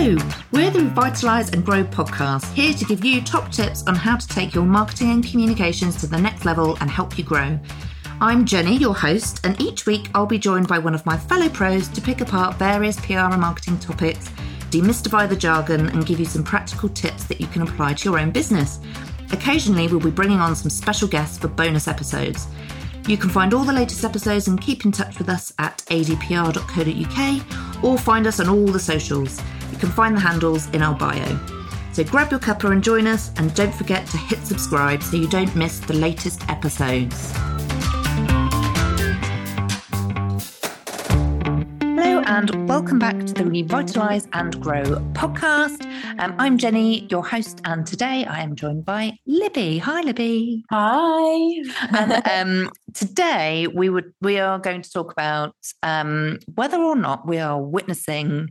We're the Revitalise and Grow podcast, here to give you top tips on how to take your marketing and communications to the next level and help you grow. I'm Jenny, your host, and each week I'll be joined by one of my fellow pros to pick apart various PR and marketing topics, demystify the jargon, and give you some practical tips that you can apply to your own business. Occasionally, we'll be bringing on some special guests for bonus episodes. You can find all the latest episodes and keep in touch with us at adpr.co.uk or find us on all the socials. Can find the handles in our bio. So grab your cuppa and join us, and don't forget to hit subscribe so you don't miss the latest episodes. Hello, and welcome back to the Revitalise and Grow podcast. Um, I'm Jenny, your host, and today I am joined by Libby. Hi, Libby. Hi. and um, today we would we are going to talk about um, whether or not we are witnessing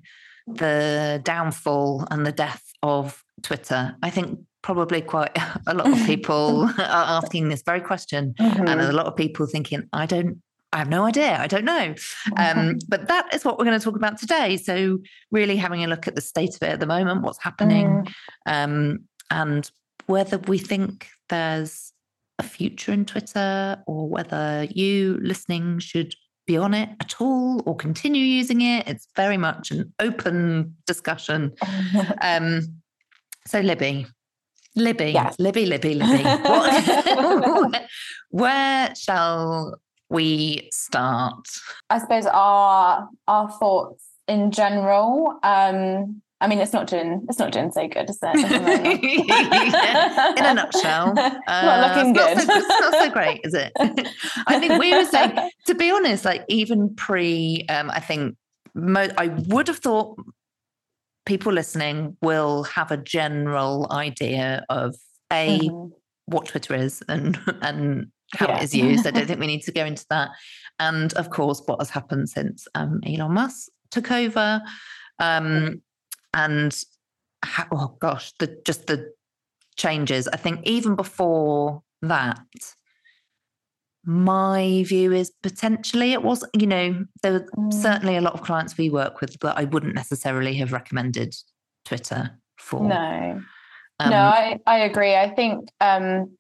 the downfall and the death of Twitter. I think probably quite a lot of people are asking this very question, mm-hmm. and a lot of people thinking, "I don't." I have no idea. I don't know. Um, but that is what we're going to talk about today. So, really having a look at the state of it at the moment, what's happening, mm. um, and whether we think there's a future in Twitter or whether you listening should be on it at all or continue using it. It's very much an open discussion. um, so, Libby, Libby, yes. Libby, Libby, Libby. What, where shall we start? I suppose our our thoughts in general. Um, I mean, it's not doing it's not doing so good, is it? yeah, in a nutshell, uh, not looking good. Not so, it's not so great, is it? I think we were saying, to be honest, like even pre, um, I think mo- I would have thought people listening will have a general idea of a mm-hmm. what Twitter is and and how yeah. it is used. I don't think we need to go into that. And of course, what has happened since um, Elon Musk took over. Um, and oh gosh, the just the changes. I think even before that, my view is potentially it was, you know, there were mm. certainly a lot of clients we work with, but I wouldn't necessarily have recommended Twitter for. No. Um, no, I, I agree. I think um,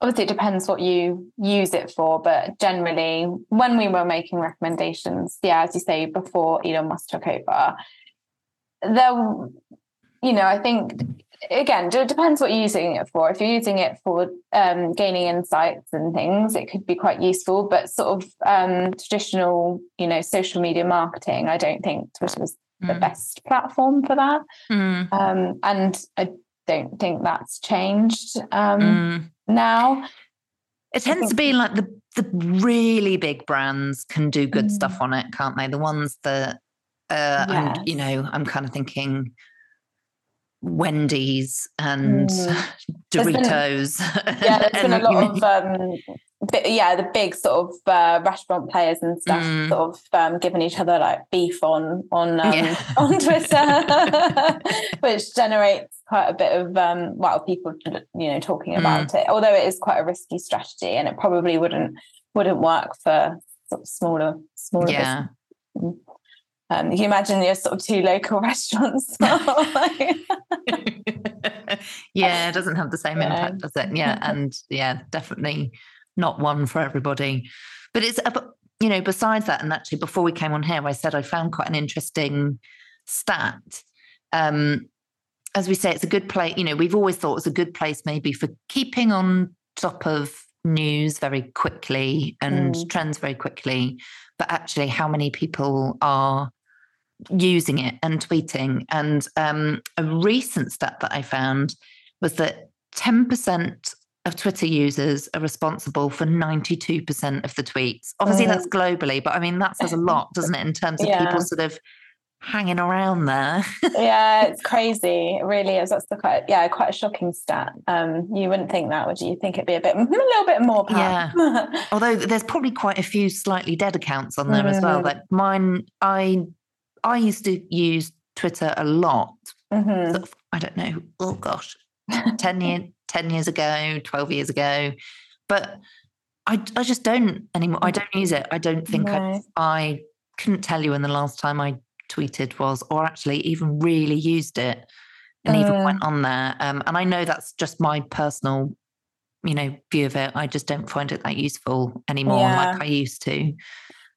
obviously it depends what you use it for, but generally, when we were making recommendations, yeah, as you say, before Elon Musk took over, there, you know, I think again, it depends what you're using it for. If you're using it for um, gaining insights and things, it could be quite useful. But sort of um, traditional, you know, social media marketing, I don't think Twitter was mm. the best platform for that. Mm. Um, and I don't think that's changed. Um, mm now. It tends to be like the the really big brands can do good mm. stuff on it, can't they? The ones that uh and you know, I'm kind of thinking Wendy's and mm. Doritos. Been, yeah, there's been a lot of um, yeah, the big sort of uh, restaurant players and stuff mm. sort of um, giving each other like beef on on um, yeah. on Twitter, which generates quite a bit of um, well people you know talking about mm. it. Although it is quite a risky strategy, and it probably wouldn't wouldn't work for sort of smaller smaller. Yeah. Business. Um, you can imagine your sort of two local restaurants. yeah, it doesn't have the same yeah. impact, does it? Yeah, and yeah, definitely not one for everybody. But it's, you know, besides that, and actually before we came on here, I said I found quite an interesting stat. Um, as we say, it's a good place. You know, we've always thought it's a good place maybe for keeping on top of news very quickly and mm. trends very quickly. But actually, how many people are using it and tweeting? And um, a recent stat that I found was that 10% of Twitter users are responsible for 92% of the tweets. Obviously, mm. that's globally, but I mean, that says a lot, doesn't it, in terms of yeah. people sort of hanging around there. yeah, it's crazy. It really is. That's the quite, yeah, quite a shocking stat. Um, you wouldn't think that, would you? You think it'd be a bit, a little bit more power. Yeah. Although there's probably quite a few slightly dead accounts on there mm. as well. Mm. Like mine, I, I used to use Twitter a lot. Mm-hmm. Sort of, I don't know. Oh gosh, 10 years 10 years ago, 12 years ago. But I, I just don't anymore. I don't use it. I don't think no. I, I couldn't tell you when the last time I tweeted was, or actually even really used it and even went on there. Um, and I know that's just my personal, you know, view of it. I just don't find it that useful anymore yeah. like I used to.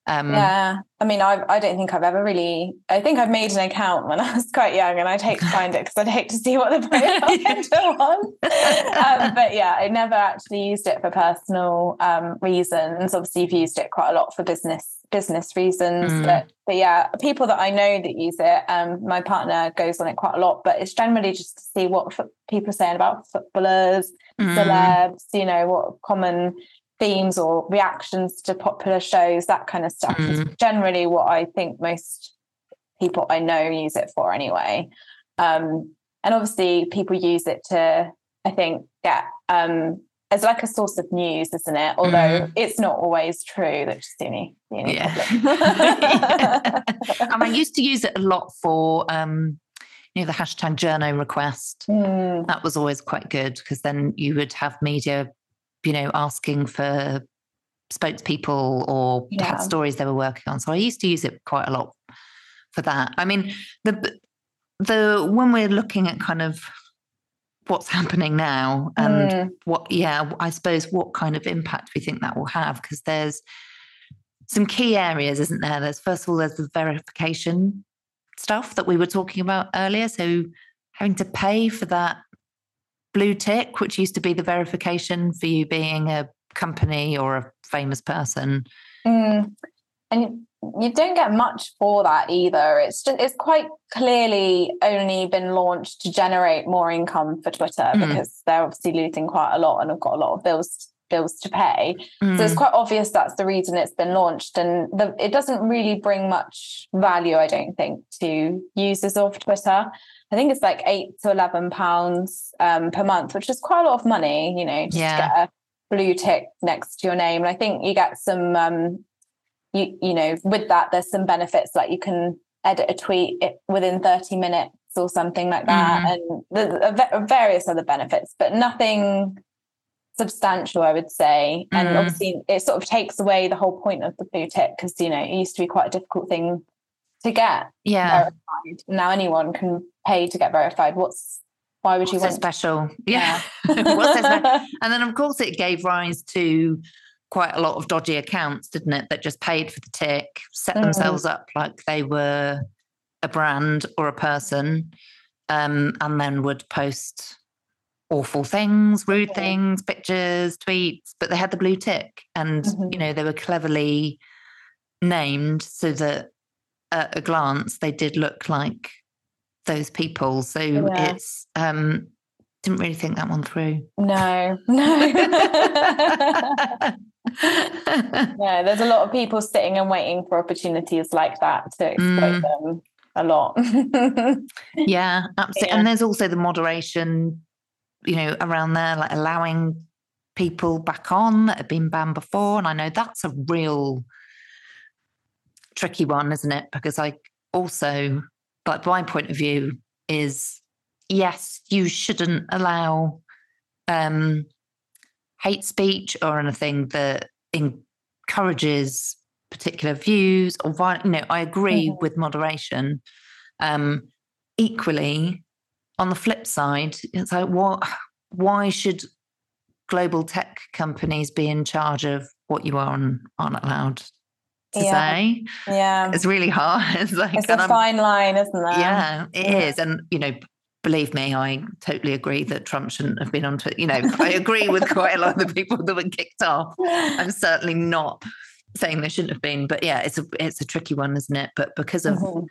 Um, yeah, I mean, I I don't think I've ever really. I think I've made an account when I was quite young, and I'd hate to find it because I'd hate to see what the profile was. um, but yeah, I never actually used it for personal um, reasons. Obviously, you've used it quite a lot for business business reasons. Mm. But, but yeah, people that I know that use it, um, my partner goes on it quite a lot. But it's generally just to see what people are saying about footballers, mm. celebs, you know, what common themes or reactions to popular shows, that kind of stuff mm. is generally what I think most people I know use it for anyway. Um, and obviously, people use it to, I think, get um, as like a source of news, isn't it? Although mm. it's not always true. That's the only, the only yeah. yeah. And I used to use it a lot for um, you know, the hashtag journo request. Mm. That was always quite good because then you would have media you know, asking for spokespeople or yeah. had stories they were working on. So I used to use it quite a lot for that. I mean, the the when we're looking at kind of what's happening now and mm. what yeah, I suppose what kind of impact we think that will have because there's some key areas, isn't there? There's first of all, there's the verification stuff that we were talking about earlier. So having to pay for that blue tick, which used to be the verification for you being a company or a famous person. Mm. And you don't get much for that either. It's just it's quite clearly only been launched to generate more income for Twitter mm. because they're obviously losing quite a lot and have got a lot of bills bills to pay. Mm. So it's mm. quite obvious that's the reason it's been launched. And the, it doesn't really bring much value, I don't think, to users of Twitter. I think it's like eight to eleven pounds um, per month, which is quite a lot of money, you know, just yeah. to get a blue tick next to your name. And I think you get some, um, you you know, with that, there's some benefits like you can edit a tweet within thirty minutes or something like that, mm-hmm. and the, various other benefits, but nothing substantial, I would say. And mm-hmm. obviously, it sort of takes away the whole point of the blue tick because you know it used to be quite a difficult thing to get yeah verified. Now anyone can pay to get verified. What's why would you What's want special? Yeah. What's special? And then of course it gave rise to quite a lot of dodgy accounts, didn't it? That just paid for the tick, set mm. themselves up like they were a brand or a person, um, and then would post awful things, rude things, pictures, tweets, but they had the blue tick and mm-hmm. you know they were cleverly named so that at a glance, they did look like those people. So yeah. it's um didn't really think that one through. No, no. yeah, there's a lot of people sitting and waiting for opportunities like that to exploit mm. them a lot. yeah, absolutely. Yeah. And there's also the moderation, you know, around there, like allowing people back on that have been banned before. And I know that's a real tricky one, isn't it? Because I also, like, my point of view is yes, you shouldn't allow um, hate speech or anything that encourages particular views or violence. You know, I agree mm-hmm. with moderation. Um, equally, on the flip side, it's like what? Why should global tech companies be in charge of what you are and aren't allowed to yeah. say. Yeah. It's really hard. It's like it's a fine line, isn't it? Yeah, it yeah. is. And you know, believe me, I totally agree that Trump shouldn't have been on Twitter. You know, I agree with quite a lot of the people that were kicked off. I'm certainly not saying they shouldn't have been, but yeah, it's a it's a tricky one, isn't it? But because of mm-hmm.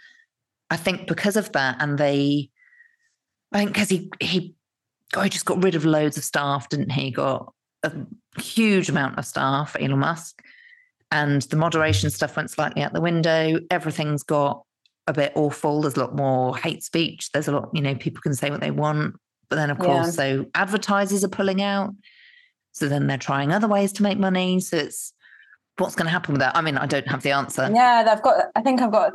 I think because of that, and they I think because he he oh, he just got rid of loads of staff, didn't he? Got a huge amount of staff, Elon Musk and the moderation stuff went slightly out the window. Everything's got a bit awful. There's a lot more hate speech. There's a lot, you know, people can say what they want. But then, of course, yeah. so advertisers are pulling out. So then they're trying other ways to make money. So it's what's going to happen with that? I mean, I don't have the answer. Yeah, they've got, I think I've got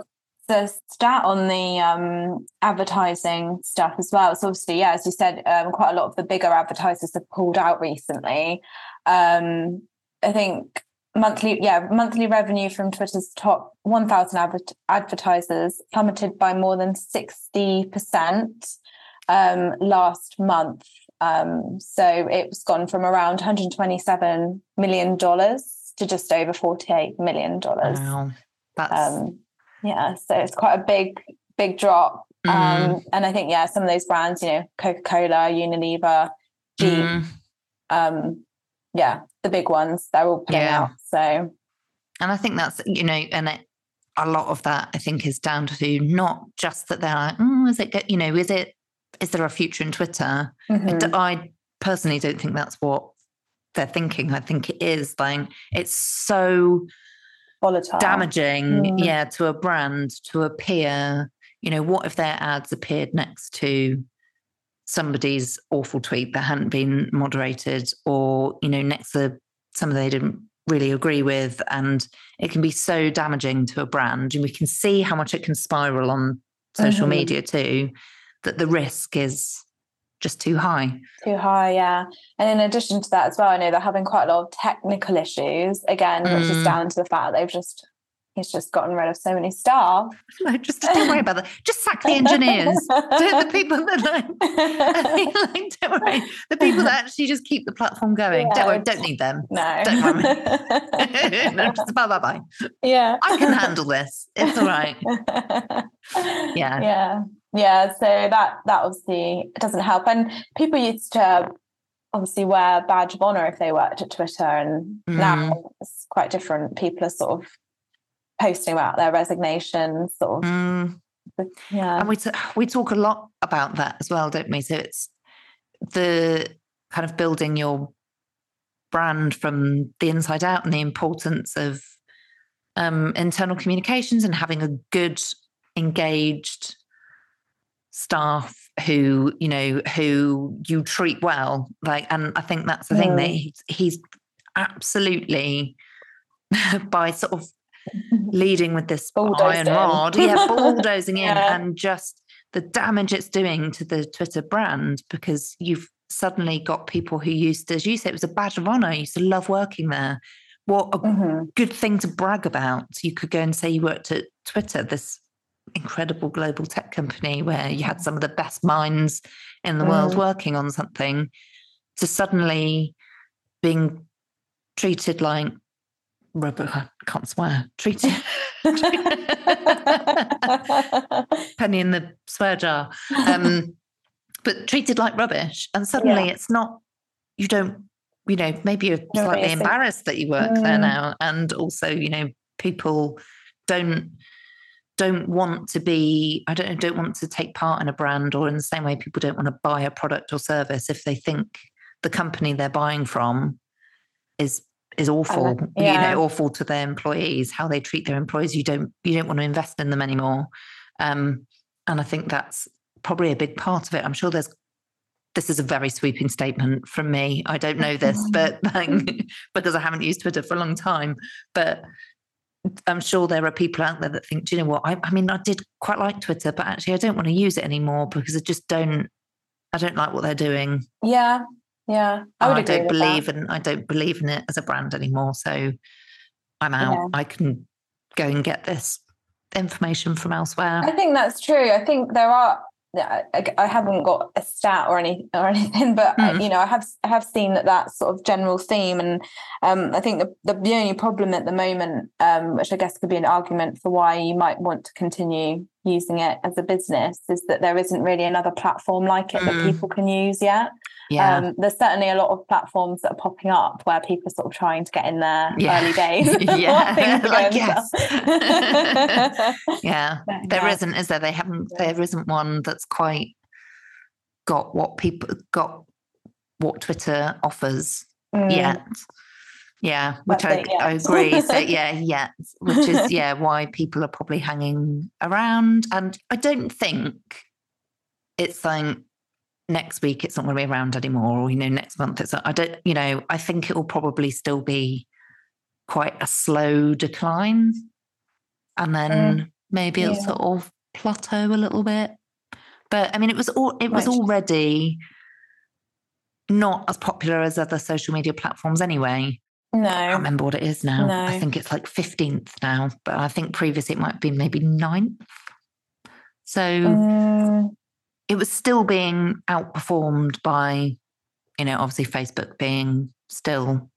the stat on the um, advertising stuff as well. So obviously, yeah, as you said, um, quite a lot of the bigger advertisers have pulled out recently. Um, I think monthly yeah monthly revenue from twitter's top 1000 adver- advertisers plummeted by more than 60% um, last month um, so it's gone from around 127 million dollars to just over 48 million dollars wow that's um, yeah so it's quite a big big drop mm. um, and i think yeah some of those brands you know coca-cola unilever jeep mm. um, yeah the big ones they're all putting yeah. out so and i think that's you know and it, a lot of that i think is down to not just that they're like oh is it you know is it is there a future in twitter mm-hmm. I personally don't think that's what they're thinking i think it is like it's so volatile damaging mm. yeah to a brand to appear you know what if their ads appeared next to somebody's awful tweet that hadn't been moderated or you know next to something they didn't really agree with and it can be so damaging to a brand and we can see how much it can spiral on social mm-hmm. media too that the risk is just too high too high yeah and in addition to that as well i know they're having quite a lot of technical issues again mm. which is mm. down to the fact that they've just he's just gotten rid of so many staff. No, just don't worry about that. Just sack the engineers. the people that like, like, don't worry. The people that actually just keep the platform going. Yeah, don't worry, don't need them. No. Don't worry. no, just bye bye bye. Yeah. I can handle this. It's all right. Yeah. Yeah. Yeah. So that that obviously doesn't help. And people used to obviously wear badge of honor if they worked at Twitter and mm. now it's quite different. People are sort of posting about their resignation sort of mm. yeah and we t- we talk a lot about that as well don't we so it's the kind of building your brand from the inside out and the importance of um, internal communications and having a good engaged staff who you know who you treat well like and i think that's the thing that he's, he's absolutely by sort of leading with this iron rod, yeah, bulldozing in, yeah. and just the damage it's doing to the Twitter brand because you've suddenly got people who used to, as you said, it was a badge of honor. used to love working there. What a mm-hmm. good thing to brag about. You could go and say you worked at Twitter, this incredible global tech company where you had some of the best minds in the mm. world working on something, to suddenly being treated like rubber, I can't swear, treated. Penny in the swear jar. Um, but treated like rubbish. And suddenly yeah. it's not, you don't, you know, maybe you're no, slightly embarrassed that you work mm. there now. And also, you know, people don't don't want to be i don't don't want to take part in a brand or in the same way people don't want to buy a product or service if they think the company they're buying from is is awful yeah. you know awful to their employees how they treat their employees. You don't you don't want to invest in them anymore. Um, and i think that's probably a big part of it. I'm sure there's this is a very sweeping statement from me. I don't know this but because i haven't used twitter for a long time. But i'm sure there are people out there that think do you know what I, I mean i did quite like twitter but actually i don't want to use it anymore because i just don't i don't like what they're doing yeah yeah, I, I don't believe in I don't believe in it as a brand anymore. So I'm out. Yeah. I can go and get this information from elsewhere. I think that's true. I think there are. I, haven't got a stat or any or anything, but mm. I, you know, I have I have seen that that sort of general theme, and um, I think the, the, the only problem at the moment, um, which I guess could be an argument for why you might want to continue using it as a business, is that there isn't really another platform like it mm. that people can use yet. Yeah. Um, there's certainly a lot of platforms that are popping up where people are sort of trying to get in there yeah. early days. yeah. yeah. There yeah. not is there? They haven't, there isn't one that's quite got what people got what Twitter offers mm. yet. Yeah, which I, I agree. So yeah, yeah, which is yeah why people are probably hanging around, and I don't think it's like next week it's not going to be around anymore or you know next month it's i don't you know i think it will probably still be quite a slow decline and then mm, maybe it'll yeah. sort of plateau a little bit but i mean it was all it was already not as popular as other social media platforms anyway No. I can't remember what it is now. No. I think it's like 15th now, but I think previously it might be maybe 9th. So mm. It was still being outperformed by, you know, obviously Facebook being still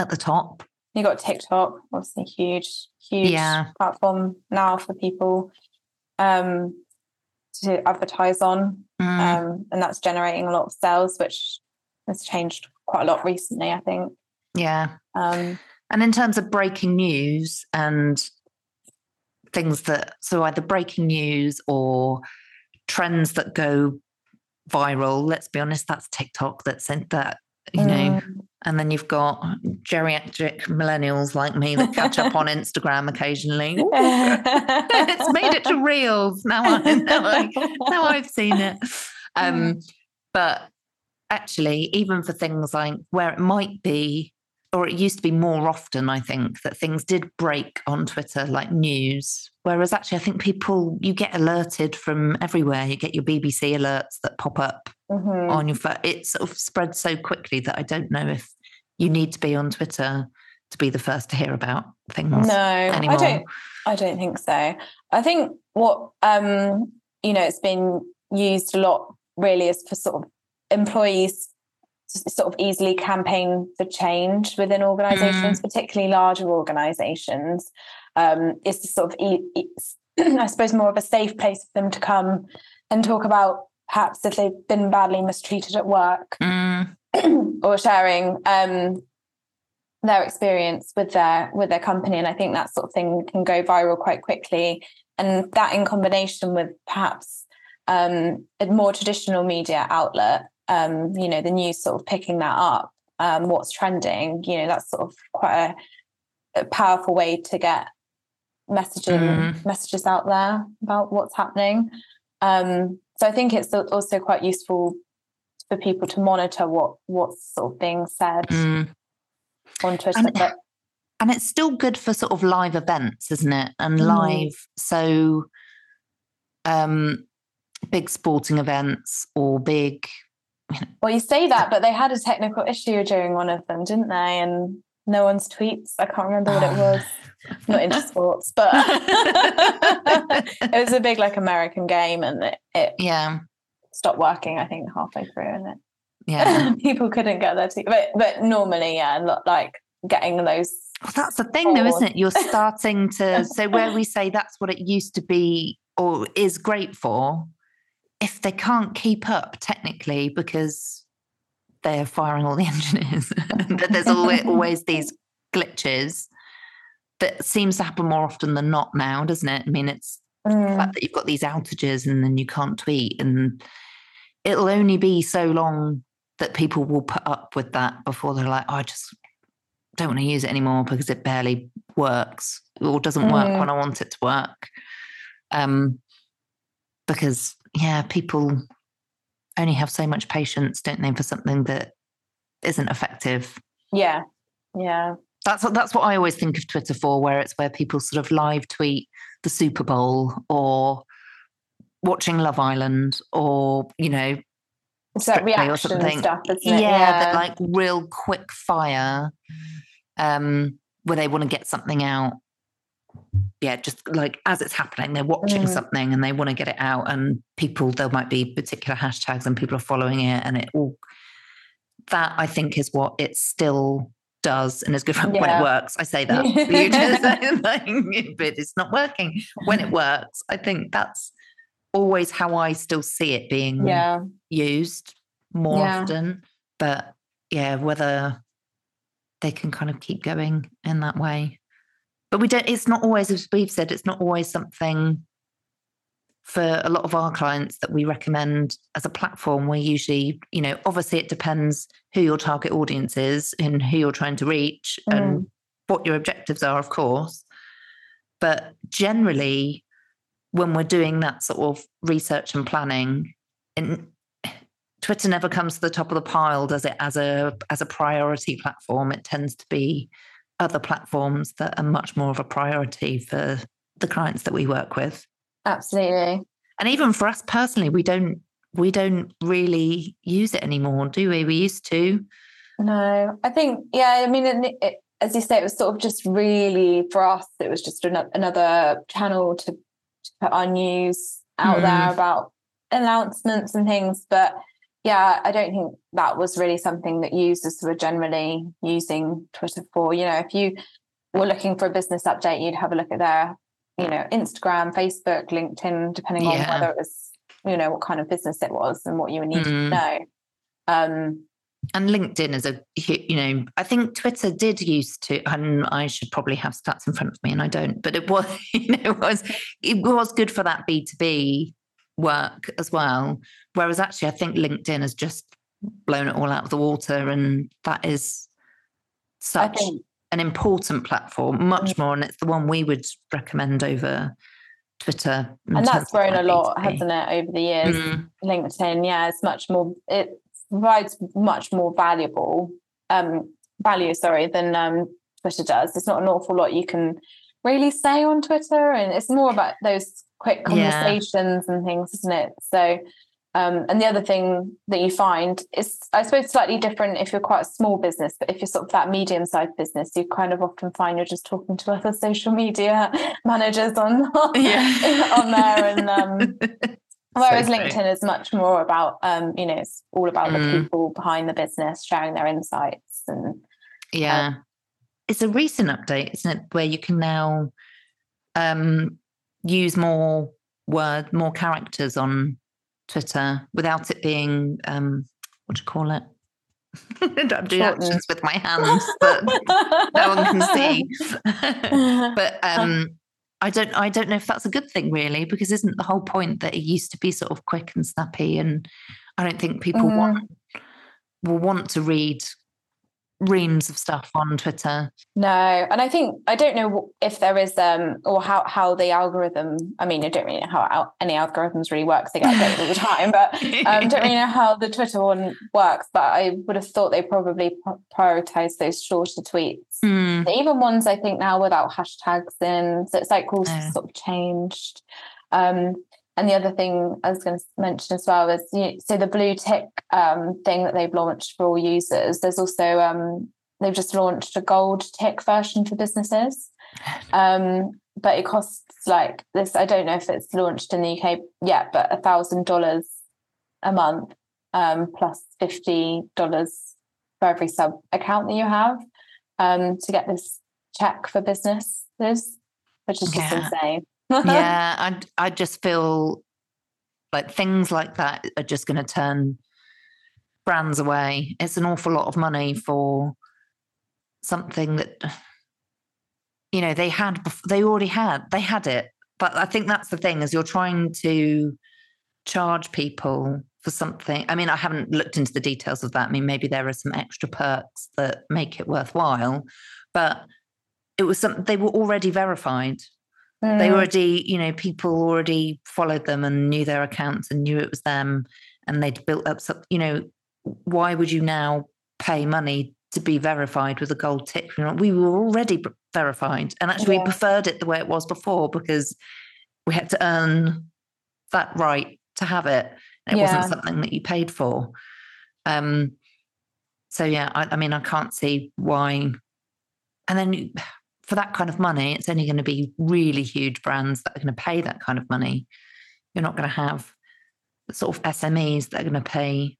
at the top. You got TikTok, obviously huge, huge yeah. platform now for people um, to advertise on. Mm. Um, and that's generating a lot of sales, which has changed quite a lot recently, I think. Yeah. Um, and in terms of breaking news and things that, so either breaking news or trends that go viral, let's be honest, that's TikTok that sent that, you mm. know. And then you've got geriatric millennials like me that catch up on Instagram occasionally. it's made it to reels. Now, I, now, I, now I've seen it. Um, mm. but actually, even for things like where it might be or it used to be more often, I think, that things did break on Twitter like news. Whereas actually, I think people, you get alerted from everywhere. You get your BBC alerts that pop up mm-hmm. on your phone. It sort of spreads so quickly that I don't know if you need to be on Twitter to be the first to hear about things. No, anymore. I don't. I don't think so. I think what um, you know, it's been used a lot really is for sort of employees sort of easily campaign for change within organizations, mm. particularly larger organizations. Um, is to sort of, I suppose, more of a safe place for them to come and talk about perhaps if they've been badly mistreated at work mm. or sharing um, their experience with their with their company. And I think that sort of thing can go viral quite quickly. And that in combination with perhaps um, a more traditional media outlet um, you know, the news sort of picking that up, um, what's trending, you know, that's sort of quite a, a powerful way to get messaging mm. messages out there about what's happening. Um, so I think it's also quite useful for people to monitor what what's sort of being said mm. on Twitter. And, but, and it's still good for sort of live events, isn't it? And mm. live, so um, big sporting events or big well, you say that, but they had a technical issue during one of them, didn't they? And no one's tweets. I can't remember what it ah. was. Not into sports, but it was a big like American game, and it, it yeah stopped working. I think halfway through, and it yeah people couldn't get their tweet. But but normally, yeah, like getting those. Well, that's the thing, though, isn't it? You're starting to so where we say that's what it used to be or is great for if they can't keep up technically because they're firing all the engineers, that there's always, always these glitches that seems to happen more often than not now, doesn't it? I mean, it's mm. the fact that you've got these outages and then you can't tweet, and it'll only be so long that people will put up with that before they're like, oh, I just don't want to use it anymore because it barely works or doesn't work mm. when I want it to work. Um, because yeah, people only have so much patience, don't they, for something that isn't effective. Yeah. Yeah. That's what that's what I always think of Twitter for, where it's where people sort of live tweet the Super Bowl or watching Love Island or, you know, it's that reaction stuff, yeah, yeah, that like real quick fire um where they want to get something out yeah, just like as it's happening, they're watching mm. something and they want to get it out, and people there might be particular hashtags and people are following it, and it all that I think is what it still does and is good yeah. when it works. I say that, but it's not working when it works. I think that's always how I still see it being yeah. used more yeah. often. But yeah, whether they can kind of keep going in that way but we don't it's not always as we've said it's not always something for a lot of our clients that we recommend as a platform. We usually you know obviously it depends who your target audience is and who you're trying to reach mm. and what your objectives are of course. But generally when we're doing that sort of research and planning and twitter never comes to the top of the pile does it as a as a priority platform? It tends to be other platforms that are much more of a priority for the clients that we work with. Absolutely. And even for us personally, we don't we don't really use it anymore, do we? We used to. No, I think yeah. I mean, it, it, as you say, it was sort of just really for us. It was just another channel to, to put our news out mm. there about announcements and things. But yeah, I don't think that was really something that users were generally using Twitter for. You know, if you were looking for a business update, you'd have a look at their, you know, Instagram, Facebook, LinkedIn, depending on yeah. whether it was, you know, what kind of business it was and what you would need mm. to know. Um, and LinkedIn is a, you know, I think Twitter did used to, and I should probably have stats in front of me, and I don't, but it was, you know, it was it was good for that B two B work as well. Whereas actually, I think LinkedIn has just blown it all out of the water, and that is such an important platform, much mm. more, and it's the one we would recommend over Twitter. And that's grown a lot, hasn't it, over the years? Mm. LinkedIn, yeah, it's much more. It provides much more valuable um, value, sorry, than um, Twitter does. There's not an awful lot you can really say on Twitter, and it's more about those quick conversations yeah. and things, isn't it? So, um, and the other thing that you find is, I suppose, slightly different if you're quite a small business, but if you're sort of that medium sized business, you kind of often find you're just talking to other social media managers on yeah. on there, and um, whereas so LinkedIn is much more about, um, you know, it's all about mm. the people behind the business sharing their insights and yeah. It's a recent update, isn't it, where you can now um, use more word, more characters on Twitter without it being um, what do you call it? I'm doing actions with my hands that no one can see. but um, I don't I don't know if that's a good thing really, because isn't the whole point that it used to be sort of quick and snappy and I don't think people mm. want will want to read reams of stuff on Twitter. No, and I think I don't know if there is um or how how the algorithm. I mean, I don't really know how any algorithms really works. They get updated all the time, but um, don't really know how the Twitter one works. But I would have thought they probably prioritize those shorter tweets, mm. even ones I think now without hashtags in. So it's like all oh. sort of changed. Um, and the other thing I was going to mention as well is you so the blue tick um, thing that they've launched for all users. There's also um, they've just launched a gold tick version for businesses, um, but it costs like this. I don't know if it's launched in the UK yet, but a thousand dollars a month um, plus fifty dollars for every sub account that you have um, to get this check for businesses, which is just yeah. insane yeah, I I just feel like things like that are just going to turn brands away. It's an awful lot of money for something that you know they had they already had they had it. But i think that's the thing is you're trying to charge people for something. I mean i haven't looked into the details of that. I mean maybe there are some extra perks that make it worthwhile but it was something they were already verified Mm. They already, you know, people already followed them and knew their accounts and knew it was them and they'd built up some, you know, why would you now pay money to be verified with a gold tick? We were already verified. And actually, yeah. we preferred it the way it was before because we had to earn that right to have it. It yeah. wasn't something that you paid for. Um, so yeah, I, I mean, I can't see why. And then for that kind of money, it's only going to be really huge brands that are going to pay that kind of money. You're not going to have sort of SMEs that are going to pay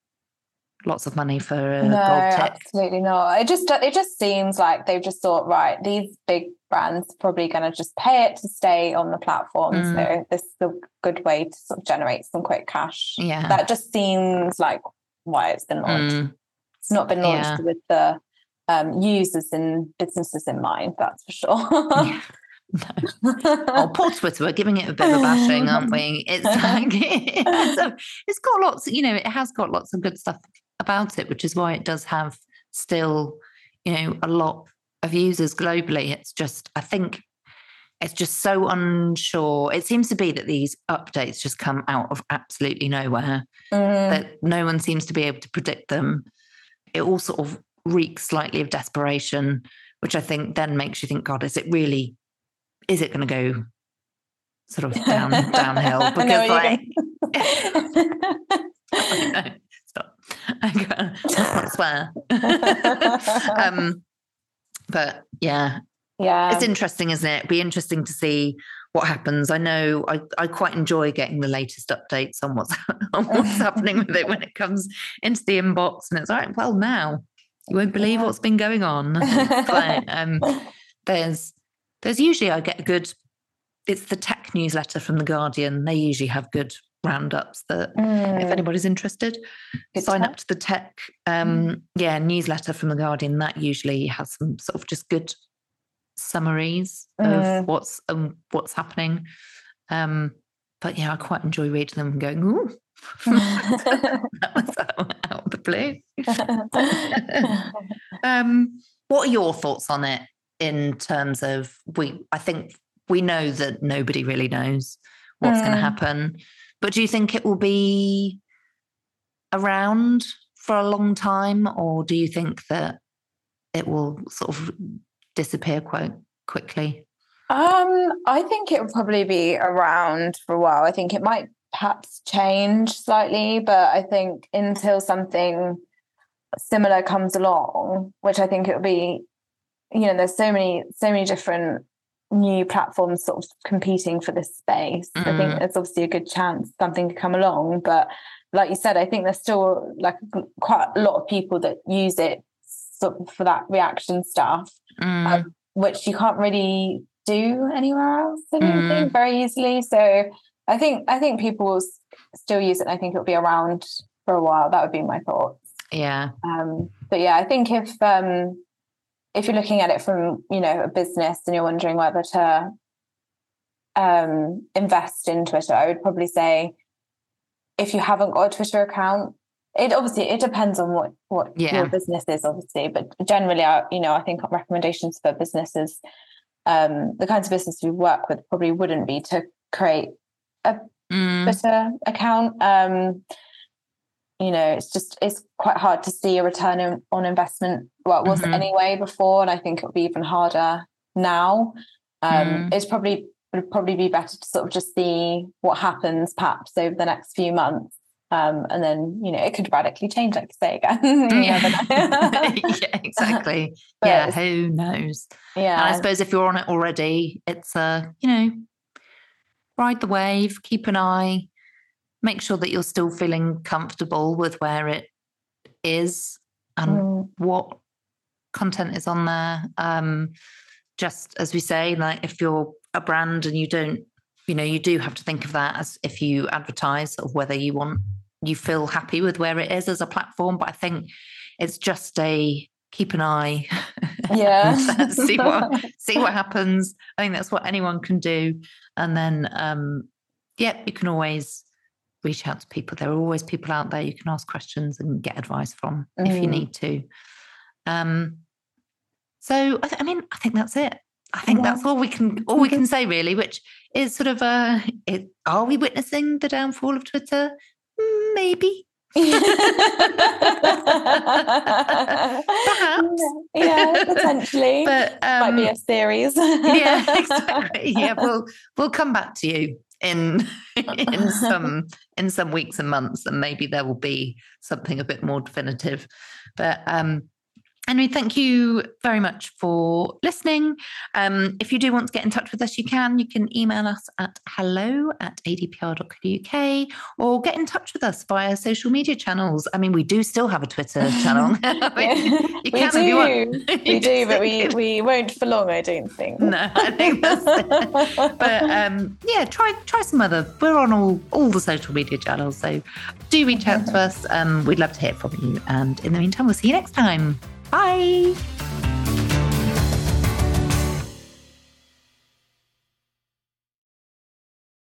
lots of money for a no. Absolutely not. It just it just seems like they've just thought, right, these big brands probably going to just pay it to stay on the platform. Mm. So this is a good way to sort of generate some quick cash. Yeah, that just seems like why it's been launched. Mm. It's not been launched yeah. with the um, users and businesses in mind, that's for sure. yeah. No. oh, poor Twitter, we're giving it a bit of a bashing, aren't we? It's like it's, it's got lots, you know, it has got lots of good stuff about it, which is why it does have still, you know, a lot of users globally. It's just, I think it's just so unsure. It seems to be that these updates just come out of absolutely nowhere, mm. that no one seems to be able to predict them. It all sort of reeks slightly of desperation, which I think then makes you think, God, is it really, is it going to go sort of down downhill? Because like, stop. I can't, swear. um, but yeah, yeah, it's interesting, isn't it? It'd be interesting to see what happens. I know I, I quite enjoy getting the latest updates on what's on what's happening with it when it comes into the inbox, and it's like, well, now you won't believe yeah. what's been going on. um, there's there's usually I get a good. It's the tech newsletter from the Guardian. They usually have good roundups that mm. if anybody's interested good sign up to the tech um mm. yeah newsletter from the guardian that usually has some sort of just good summaries mm. of what's um, what's happening um but yeah i quite enjoy reading them and going ooh that was out of the blue um what are your thoughts on it in terms of we i think we know that nobody really knows what's mm. going to happen but do you think it will be around for a long time, or do you think that it will sort of disappear quite quickly? Um, I think it will probably be around for a while. I think it might perhaps change slightly, but I think until something similar comes along, which I think it will be, you know, there's so many, so many different new platforms sort of competing for this space. Mm. I think mm. there's obviously a good chance something could come along. But like you said, I think there's still like quite a lot of people that use it sort of for that reaction stuff, mm. um, which you can't really do anywhere else. I don't mm. think very easily. So I think I think people will still use it. I think it'll be around for a while. That would be my thoughts. Yeah. Um, but yeah, I think if um, if you're looking at it from you know a business and you're wondering whether to um, invest in Twitter, I would probably say if you haven't got a Twitter account, it obviously it depends on what what yeah. your business is, obviously. But generally, I you know I think recommendations for businesses, um, the kinds of business we work with probably wouldn't be to create a mm. Twitter account. Um, you know it's just it's quite hard to see a return on investment well it was mm-hmm. anyway before and i think it'll be even harder now um mm. it's probably would probably be better to sort of just see what happens perhaps over the next few months um, and then you know it could radically change like you say again yeah exactly yeah who knows yeah and i suppose if you're on it already it's a you know ride the wave keep an eye make sure that you're still feeling comfortable with where it is and mm. what content is on there. Um, just as we say, like if you're a brand and you don't, you know, you do have to think of that as if you advertise of whether you want, you feel happy with where it is as a platform. But I think it's just a keep an eye. Yeah. see what see what happens. I think that's what anyone can do. And then um yeah, you can always reach out to people. There are always people out there you can ask questions and get advice from mm. if you mm. need to. Um, so I, th- I, mean, I think that's it. I think yeah. that's all we can all we can say really, which is sort of a. It, are we witnessing the downfall of Twitter? Maybe. Perhaps. Yeah, potentially. But um, might be um, a series. yeah, exactly. Yeah, we'll we'll come back to you in in some in some weeks and months and maybe there will be something a bit more definitive but um Anyway, thank you very much for listening. Um, if you do want to get in touch with us, you can. You can email us at hello at adpr.co.uk or get in touch with us via social media channels. I mean, we do still have a Twitter channel. you, mean, we do. we do, but we, we won't for long, I don't think. No, I think that's But um, yeah, try try some other. We're on all, all the social media channels. So do reach out to us. Um, we'd love to hear from you. And in the meantime, we'll see you next time. Bye.